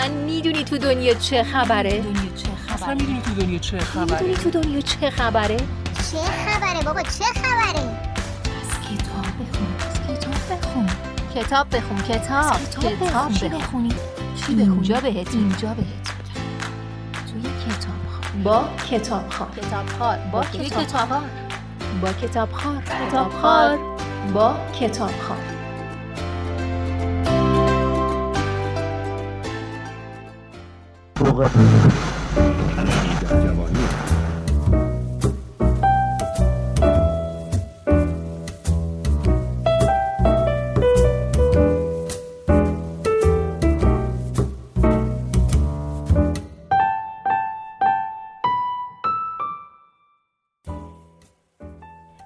اصلا می‌دونی تو دنیا چه خبره؟ دنیا چه اصلا خبره می‌دونی تو دنیا چه خبره؟ می‌دونی تو دنیا چه خبره؟ چه خبره بابا؟ چه خبره؟ از کتاب بخون از کتاب بخون. کتاب بخون کتاب کتاب بخون. چی بخونی؟ چی بخونی اینجا بهت اینجا بهت توی کتاب با کتاب خار کتاب خار با کتاب خار با کتاب خار کتاب خار با کتاب خار جوانی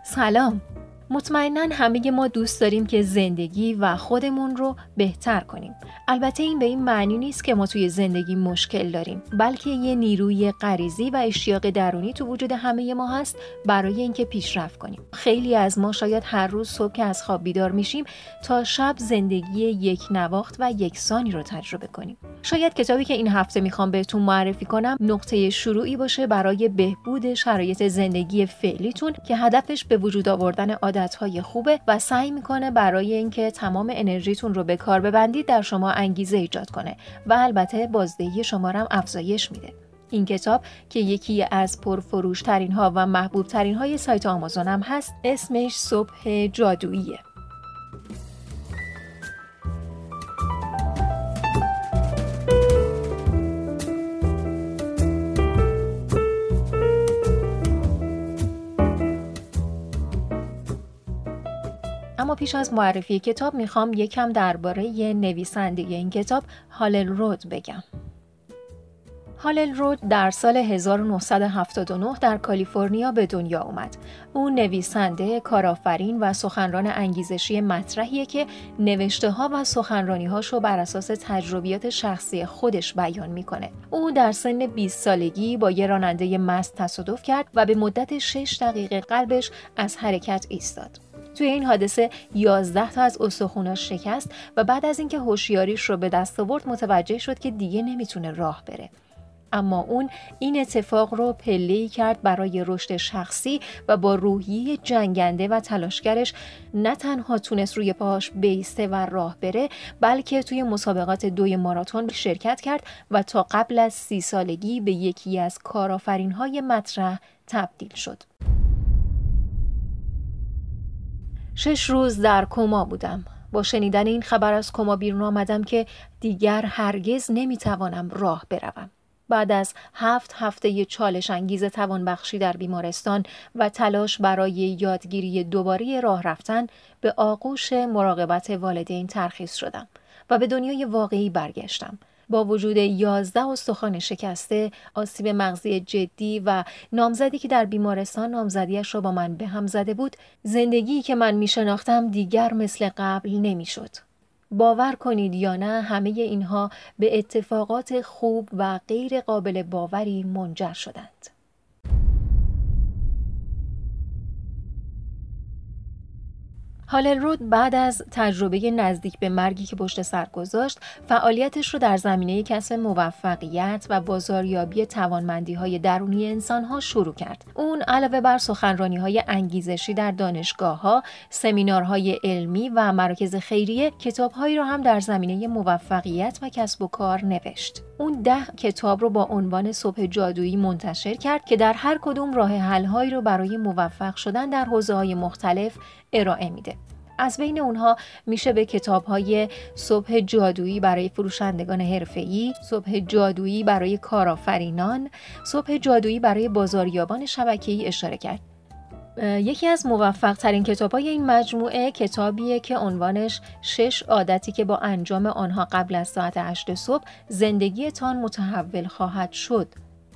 سلام. مطمئنا همه ما دوست داریم که زندگی و خودمون رو بهتر کنیم. البته این به این معنی نیست که ما توی زندگی مشکل داریم بلکه یه نیروی غریزی و اشتیاق درونی تو وجود همه ما هست برای اینکه پیشرفت کنیم. خیلی از ما شاید هر روز صبح که از خواب بیدار میشیم تا شب زندگی یک نواخت و یکسانی رو تجربه کنیم. شاید کتابی که این هفته می‌خوام بهتون معرفی کنم نقطه شروعی باشه برای بهبود شرایط زندگی فعلیتون که هدفش به وجود آوردن عادتهای خوبه و سعی می‌کنه برای اینکه تمام انرژیتون رو به کار ببندید در شما انگیزه ایجاد کنه و البته بازدهی شما هم افزایش میده. این کتاب که یکی از پرفروش ترین ها و محبوب ترین های سایت آمازون هم هست اسمش صبح جادوییه. اما پیش از معرفی کتاب می‌خوام یکم درباره نویسنده این کتاب هالل رود بگم. هالل رود در سال 1979 در کالیفرنیا به دنیا اومد. او نویسنده، کارآفرین و سخنران انگیزشی مطرحیه که نوشته ها و سخنرانی هاشو بر اساس تجربیات شخصی خودش بیان می‌کنه. او در سن 20 سالگی با یه راننده مست تصادف کرد و به مدت 6 دقیقه قلبش از حرکت ایستاد. توی این حادثه 11 تا از استخوناش شکست و بعد از اینکه هوشیاریش رو به دست آورد متوجه شد که دیگه نمی‌تونه راه بره. اما اون این اتفاق رو پله‌ای کرد برای رشد شخصی و با روحیه جنگنده و تلاشگرش نه تنها تونست روی پاهاش بیسته و راه بره بلکه توی مسابقات دوی ماراتون شرکت کرد و تا قبل از سی سالگی به یکی از کارآفرین‌های مطرح تبدیل شد. شش روز در کما بودم. با شنیدن این خبر از کما بیرون آمدم که دیگر هرگز نمی‌توانم راه بروم. بعد از هفت هفته چالش انگیز توانبخشی در بیمارستان و تلاش برای یادگیری دوباره راه رفتن به آغوش مراقبت والدین ترخیص شدم و به دنیای واقعی برگشتم. با وجود 11 استخوان شکسته، آسیب مغزی جدی و نامزدی که در بیمارستان نامزدیش را با من به هم زده بود، زندگی که من می شناختم دیگر مثل قبل نمی شد. باور کنید یا نه همه اینها به اتفاقات خوب و غیر قابل باوری منجر شدند. هالل رود بعد از تجربه نزدیک به مرگی که پشت سر گذاشت فعالیتش رو در زمینه کسب موفقیت و بازاریابی توانمندی های درونی انسان ها شروع کرد. اون علاوه بر سخنرانی های انگیزشی در دانشگاه ها سمینارهای علمی و مراکز خیریه کتابهایی را هم در زمینه موفقیت و کسب و کار نوشت. اون ده کتاب رو با عنوان صبح جادویی منتشر کرد که در هر کدوم راه حل‌هایی رو برای موفق شدن در حوزه‌های مختلف ارائه میده. از بین اونها میشه به کتاب‌های صبح جادویی برای فروشندگان حرفه‌ای، صبح جادویی برای کارآفرینان، صبح جادویی برای بازاریابان شبکه‌ای اشاره کرد. یکی از موفق ترین کتاب های این مجموعه کتابیه که عنوانش شش عادتی که با انجام آنها قبل از ساعت 8 صبح زندگیتان متحول خواهد شد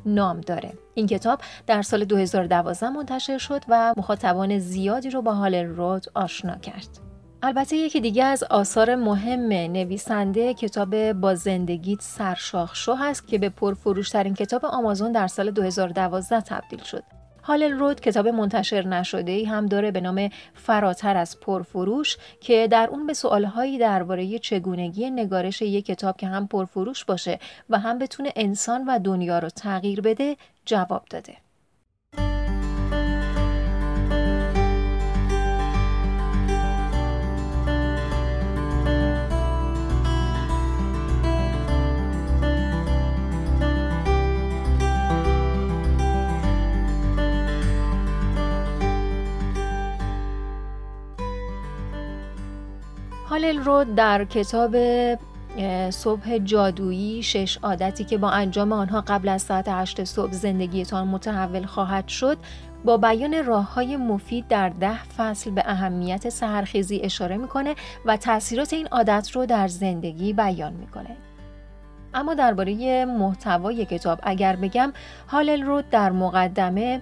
نام داره. این کتاب در سال 2012 منتشر شد و مخاطبان زیادی رو با حال رود آشنا کرد. البته یکی دیگه از آثار مهم نویسنده کتاب با زندگیت سرشاخ شو هست که به پرفروشترین کتاب آمازون در سال 2012 تبدیل شد. هالل رود کتاب منتشر نشده ای هم داره به نام فراتر از پرفروش که در اون به سوالهایی درباره چگونگی نگارش یک کتاب که هم پرفروش باشه و هم بتونه انسان و دنیا رو تغییر بده جواب داده. هالل رو در کتاب صبح جادویی شش عادتی که با انجام آنها قبل از ساعت 8 صبح زندگیتان متحول خواهد شد با بیان راه های مفید در ده فصل به اهمیت سهرخیزی اشاره می‌کنه و تاثیرات این عادت رو در زندگی بیان می‌کنه. اما درباره محتوای کتاب اگر بگم هالل رو در مقدمه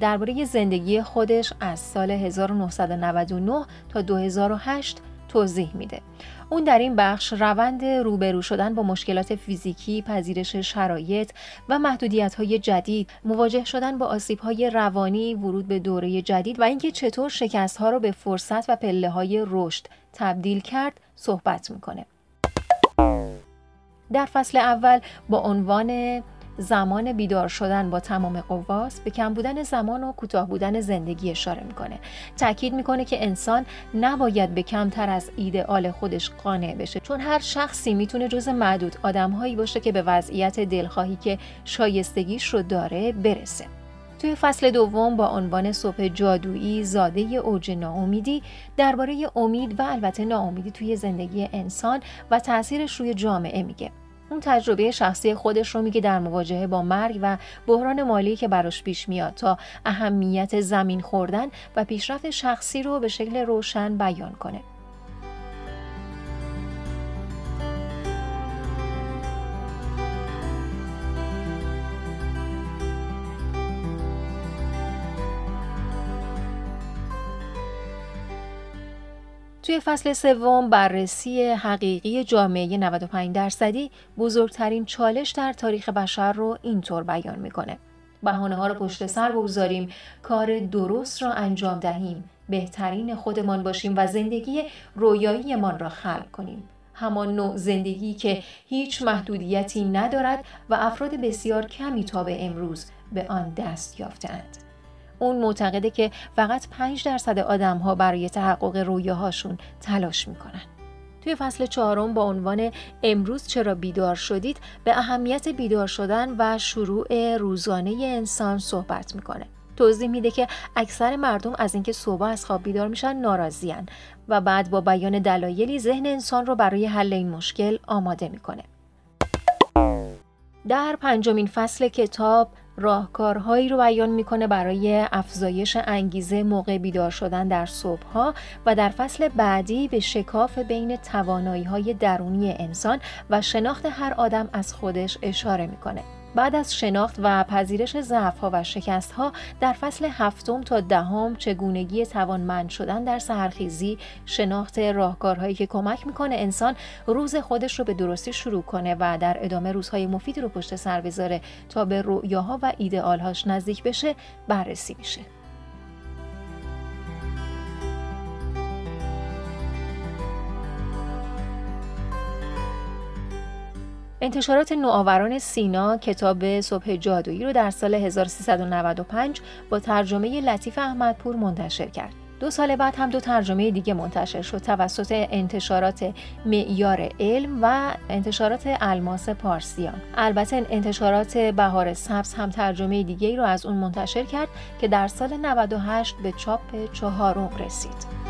درباره زندگی خودش از سال 1999 تا 2008 توضیح میده. اون در این بخش روند روبرو شدن با مشکلات فیزیکی، پذیرش شرایط و محدودیت های جدید، مواجه شدن با آسیب های روانی، ورود به دوره جدید و اینکه چطور شکست ها رو به فرصت و پله های رشد تبدیل کرد صحبت می‌کنه. در فصل اول با عنوان زمان بیدار شدن با تمام قواست به کم بودن زمان و کوتاه بودن زندگی اشاره می‌کنه. تاکید می‌کنه که انسان نباید به کمتر از ایدئال خودش قانع بشه چون هر شخصی می‌تونه جز معدود آدمهایی باشه که به وضعیت دلخواهی که شایستگیش رو داره برسه. توی فصل دوم با عنوان صبح جادویی زاده اوج ناامیدی درباره امید و البته ناامیدی توی زندگی انسان و تاثیرش روی جامعه میگه. اون تجربه شخصی خودش رو میگه در مواجهه با مرگ و بحران مالی که براش پیش میاد تا اهمیت زمین خوردن و پیشرفت شخصی رو به شکل روشن بیان کنه. توی فصل سوم بررسی حقیقی جامعه 95 درصدی بزرگترین چالش در تاریخ بشر رو اینطور بیان می‌کنه. بهانه ها رو پشت سر بگذاریم، کار درست را انجام دهیم، بهترین خودمان باشیم و زندگی رویاییمان را خلق کنیم. همان نوع زندگی که هیچ محدودیتی ندارد و افراد بسیار کمی تا به امروز به آن دست یافتند. اون معتقده که فقط 5 درصد آدم ها برای تحقق رویاهاشون تلاش می‌کنن. توی فصل چهارم با عنوان امروز چرا بیدار شدید به اهمیت بیدار شدن و شروع روزانه انسان صحبت می‌کنه. توضیح میده که اکثر مردم از اینکه صبح از خواب بیدار میشن ناراضیان و بعد با بیان دلایلی ذهن انسان رو برای حل این مشکل آماده می‌کنه. در پنجمین فصل کتاب راهکارهایی رو بیان می‌کنه برای افزایش انگیزه موقع بیدار شدن در صبحها و در فصل بعدی به شکاف بین توانایی های درونی انسان و شناخت هر آدم از خودش اشاره می‌کنه. بعد از شناخت و پذیرش ضعف‌ها و شکست‌ها در فصل هفتم تا دهم چگونگی توانمند شدن در سهرخیزی شناخت راهکارهایی که کمک می‌کنه انسان روز خودش رو به درستی شروع کنه و در ادامه روزهای مفیدی رو پشت سر بذاره تا به رؤیاها و ایدئالهاش نزدیک بشه بررسی میشه. انتشارات نوآوران سینا کتاب صبح جادویی رو در سال 1395 با ترجمه لطیف احمدپور منتشر کرد. دو سال بعد هم دو ترجمه دیگه منتشر شد توسط انتشارات معیار علم و انتشارات الماس پارسیان البته انتشارات بهار سبز هم ترجمه دیگه ای رو از اون منتشر کرد که در سال 98 به چاپ چهارم رسید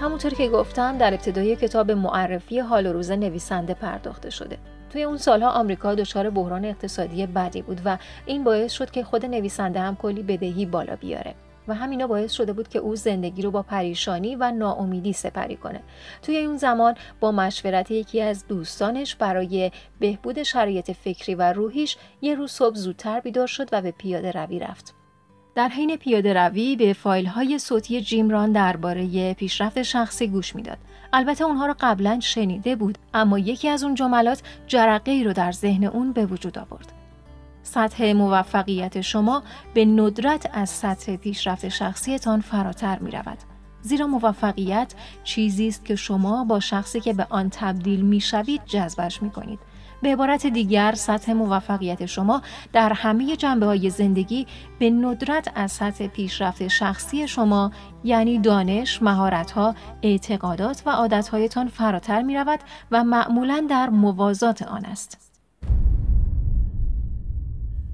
همونطور که گفتم در ابتدای کتاب معرفی حال و روز نویسنده پرداخته شده. توی اون سالها آمریکا دچار بحران اقتصادی بدی بود و این باعث شد که خود نویسنده هم کلی بدهی بالا بیاره. و همینا باعث شده بود که او زندگی رو با پریشانی و ناامیدی سپری کنه. توی اون زمان با مشورت یکی از دوستانش برای بهبود شرایط فکری و روحیش یه روز صبح زودتر بیدار شد و به پیاده روی رفت. در حین پیاده روی به فایل های صوتی جیمران درباره پیشرفت شخصی گوش می‌داد. البته اونها رو قبلا شنیده بود اما یکی از اون جملات جرقه ای رو در ذهن اون به وجود آورد. سطح موفقیت شما به ندرت از سطح پیشرفت شخصیتان فراتر می رود. زیرا موفقیت چیزی است که شما با شخصی که به آن تبدیل می شوید جذبش می کنید. به عبارت دیگر سطح موفقیت شما در همه جنبه های زندگی به ندرت از سطح پیشرفت شخصی شما یعنی دانش، مهارت‌ها، اعتقادات و عادتهایتان فراتر می رود و معمولا در موازات آن است.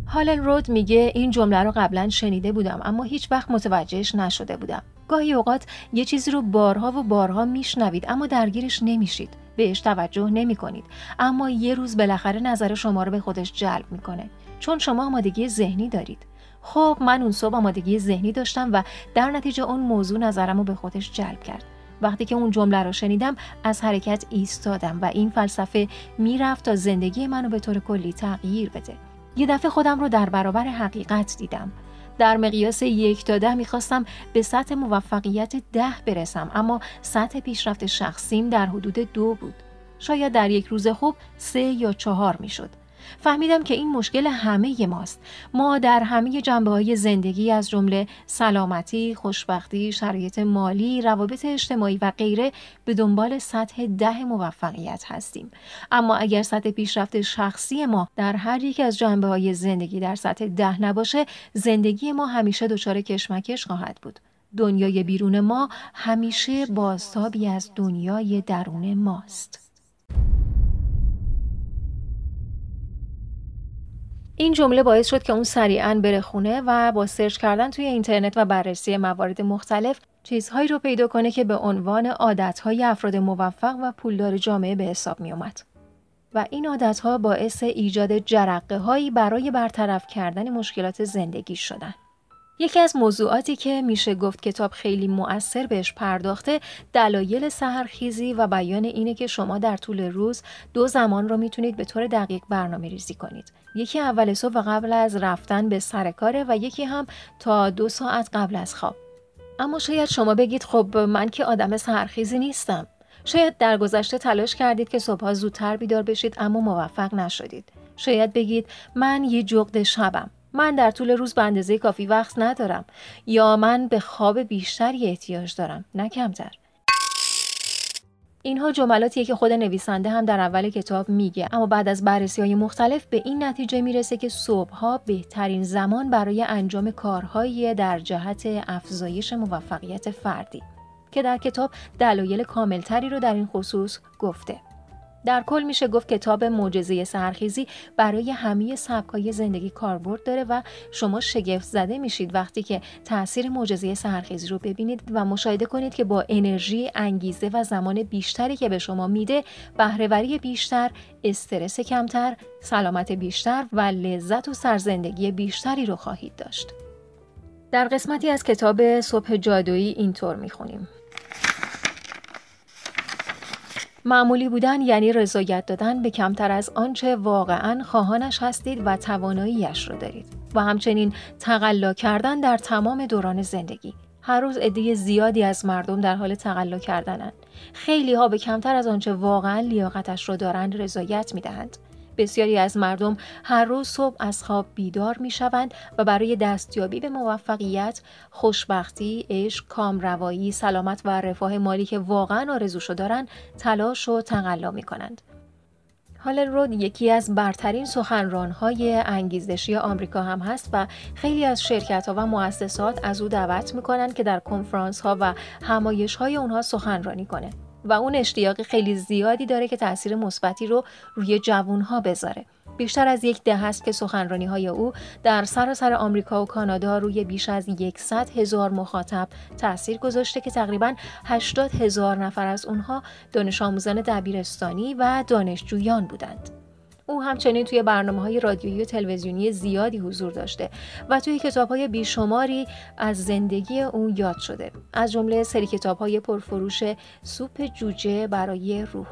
هالن رود میگه این جمله رو قبلا شنیده بودم اما هیچ وقت متوجهش نشده بودم. گاهی اوقات یه چیزی رو بارها و بارها میشنوید اما درگیرش نمیشید. بهش توجه نمی کنید. اما یه روز بالاخره نظر شما رو به خودش جلب می‌کنه. چون شما آمادگی ذهنی دارید. خب من اون صبح آمادگی ذهنی داشتم و در نتیجه اون موضوع نظرم رو به خودش جلب کرد. وقتی که اون جمله رو شنیدم از حرکت ایستادم و این فلسفه می‌رفت تا زندگی منو به طور کلی تغییر بده. یه دفعه خودم رو در برابر حقیقت دیدم. در مقیاس یک تا ده می‌خواستم به سطح موفقیت ده برسم اما سطح پیشرفت شخصیم در حدود دو بود. شاید در یک روز خوب سه یا چهار می‌شد. فهمیدم که این مشکل همه ماست. ما در همه جنبه های زندگی از جمله سلامتی، خوشبختی، شرایط مالی، روابط اجتماعی و غیره به دنبال سطح ده موفقیت هستیم. اما اگر سطح پیشرفت شخصی ما در هر یک از جنبه های زندگی در سطح ده نباشه، زندگی ما همیشه دچار کشمکش خواهد بود. دنیای بیرون ما همیشه بازتابی از دنیای درون ماست. این جمله باعث شد که اون سریعا بره خونه و با سرچ کردن توی اینترنت و بررسی موارد مختلف چیزهایی رو پیدا کنه که به عنوان عادتهای افراد موفق و پولدار جامعه به حساب می اومد. و این عادتها باعث ایجاد جرقه هایی برای برطرف کردن مشکلات زندگی شدن. یکی از موضوعاتی که میشه گفت کتاب خیلی مؤثر بهش پرداخته دلایل سهرخیزی و بیان اینه که شما در طول روز دو زمان رو می‌تونید به طور دقیق برنامه ریزی کنید. یکی اول صبح و قبل از رفتن به سر کاره و یکی هم تا دو ساعت قبل از خواب. اما شاید شما بگید خب من که آدم سهرخیزی نیستم. شاید در گذشته تلاش کردید که صبحها زودتر بیدار بشید اما موفق نشدید. شاید بگید من یه جغد شبم. من در طول روز به اندازه کافی وقت ندارم. یا من به خواب بیشتری احتیاج دارم نه کمتر. اینها جملاتیه که خود نویسنده هم در اول کتاب میگه. اما بعد از بررسی های مختلف به این نتیجه می‌رسه که صبحها بهترین زمان برای انجام کارهایی در جهت افزایش موفقیت فردی. که در کتاب دلایل کاملتری رو در این خصوص گفته. در کل میشه گفت کتاب معجزه سرخیزی برای همه سبکای زندگی کاربرد داره و شما شگفت زده میشید وقتی که تاثیر معجزه سرخیزی رو ببینید و مشاهده کنید که با انرژی، انگیزه و زمان بیشتری که به شما میده، بهرهوری بیشتر، استرس کمتر، سلامت بیشتر و لذت و سرزندگی بیشتری رو خواهید داشت. در قسمتی از کتاب صبح جادویی اینطور می‌خونیم. معمولی بودن یعنی رضایت دادن به کمتر از آنچه واقعا خواهانش هستید و تواناییش را دارید. و همچنین تقلا کردن در تمام دوران زندگی. هر روز عده زیادی از مردم در حال تقلا کردنند خیلی ها به کمتر از آنچه واقعا لیاقتش را دارند رضایت می دهند. بسیاری از مردم هر روز صبح از خواب بیدار می شوند و برای دستیابی به موفقیت، خوشبختی، عشق، کامروایی، سلامت و رفاه مالی که واقعا آرزوشو دارند تلاش و تقلا می کنند. هالن رود یکی از برترین سخنرانهای انگیزشی آمریکا هم هست و خیلی از شرکت ها و مؤسسات از او دعوت می‌کنند که در کنفرانس ها و همایش های اونها سخنرانی کنه. و اون اشتیاق خیلی زیادی داره که تاثیر مثبتی رو روی جوانها بذاره بیشتر از یک ده هست که سخنرانی های او در سراسر آمریکا و کانادا روی بیش از 100 هزار مخاطب تاثیر گذاشته که تقریبا 80 هزار نفر از اونها دانش آموزان دبیرستانی و دانشجویان بودند. او همچنین توی برنامه های رادیویی و تلویزیونی زیادی حضور داشته و توی کتاب های بیشماری از زندگی او یاد شده. از جمله سری کتاب های پرفروش سوپ جوجه برای روح.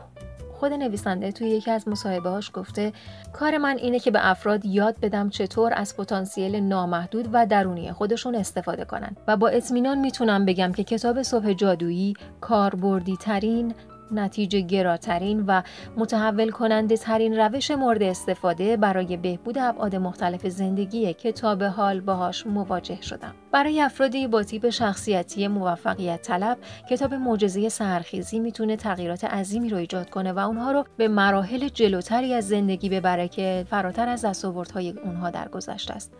خود نویسنده توی یکی از مصاحبه‌هاش گفته کار من اینه که به افراد یاد بدم چطور از پتانسیل نامحدود و درونی خودشون استفاده کنن و با اطمینان می‌تونم بگم که کتاب صبح جادویی کاربردی ترین نتیجه گراترین و متحول کننده ترین روش مورد استفاده برای بهبود ابعاد مختلف زندگی که تا به حال باهاش مواجه شدم. برای افرادی با تیپ شخصیتی موفقیت طلب، کتاب معجزه سرخیزی می‌تونه تغییرات عظیمی رو ایجاد کنه و اونها رو به مراحل جلوتری از زندگی ببره که فراتر از دستاوردهای اونها در گذشته است.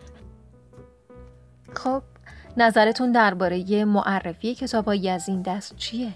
خب نظرتون درباره معرفی کتابهایی از این دست چیه؟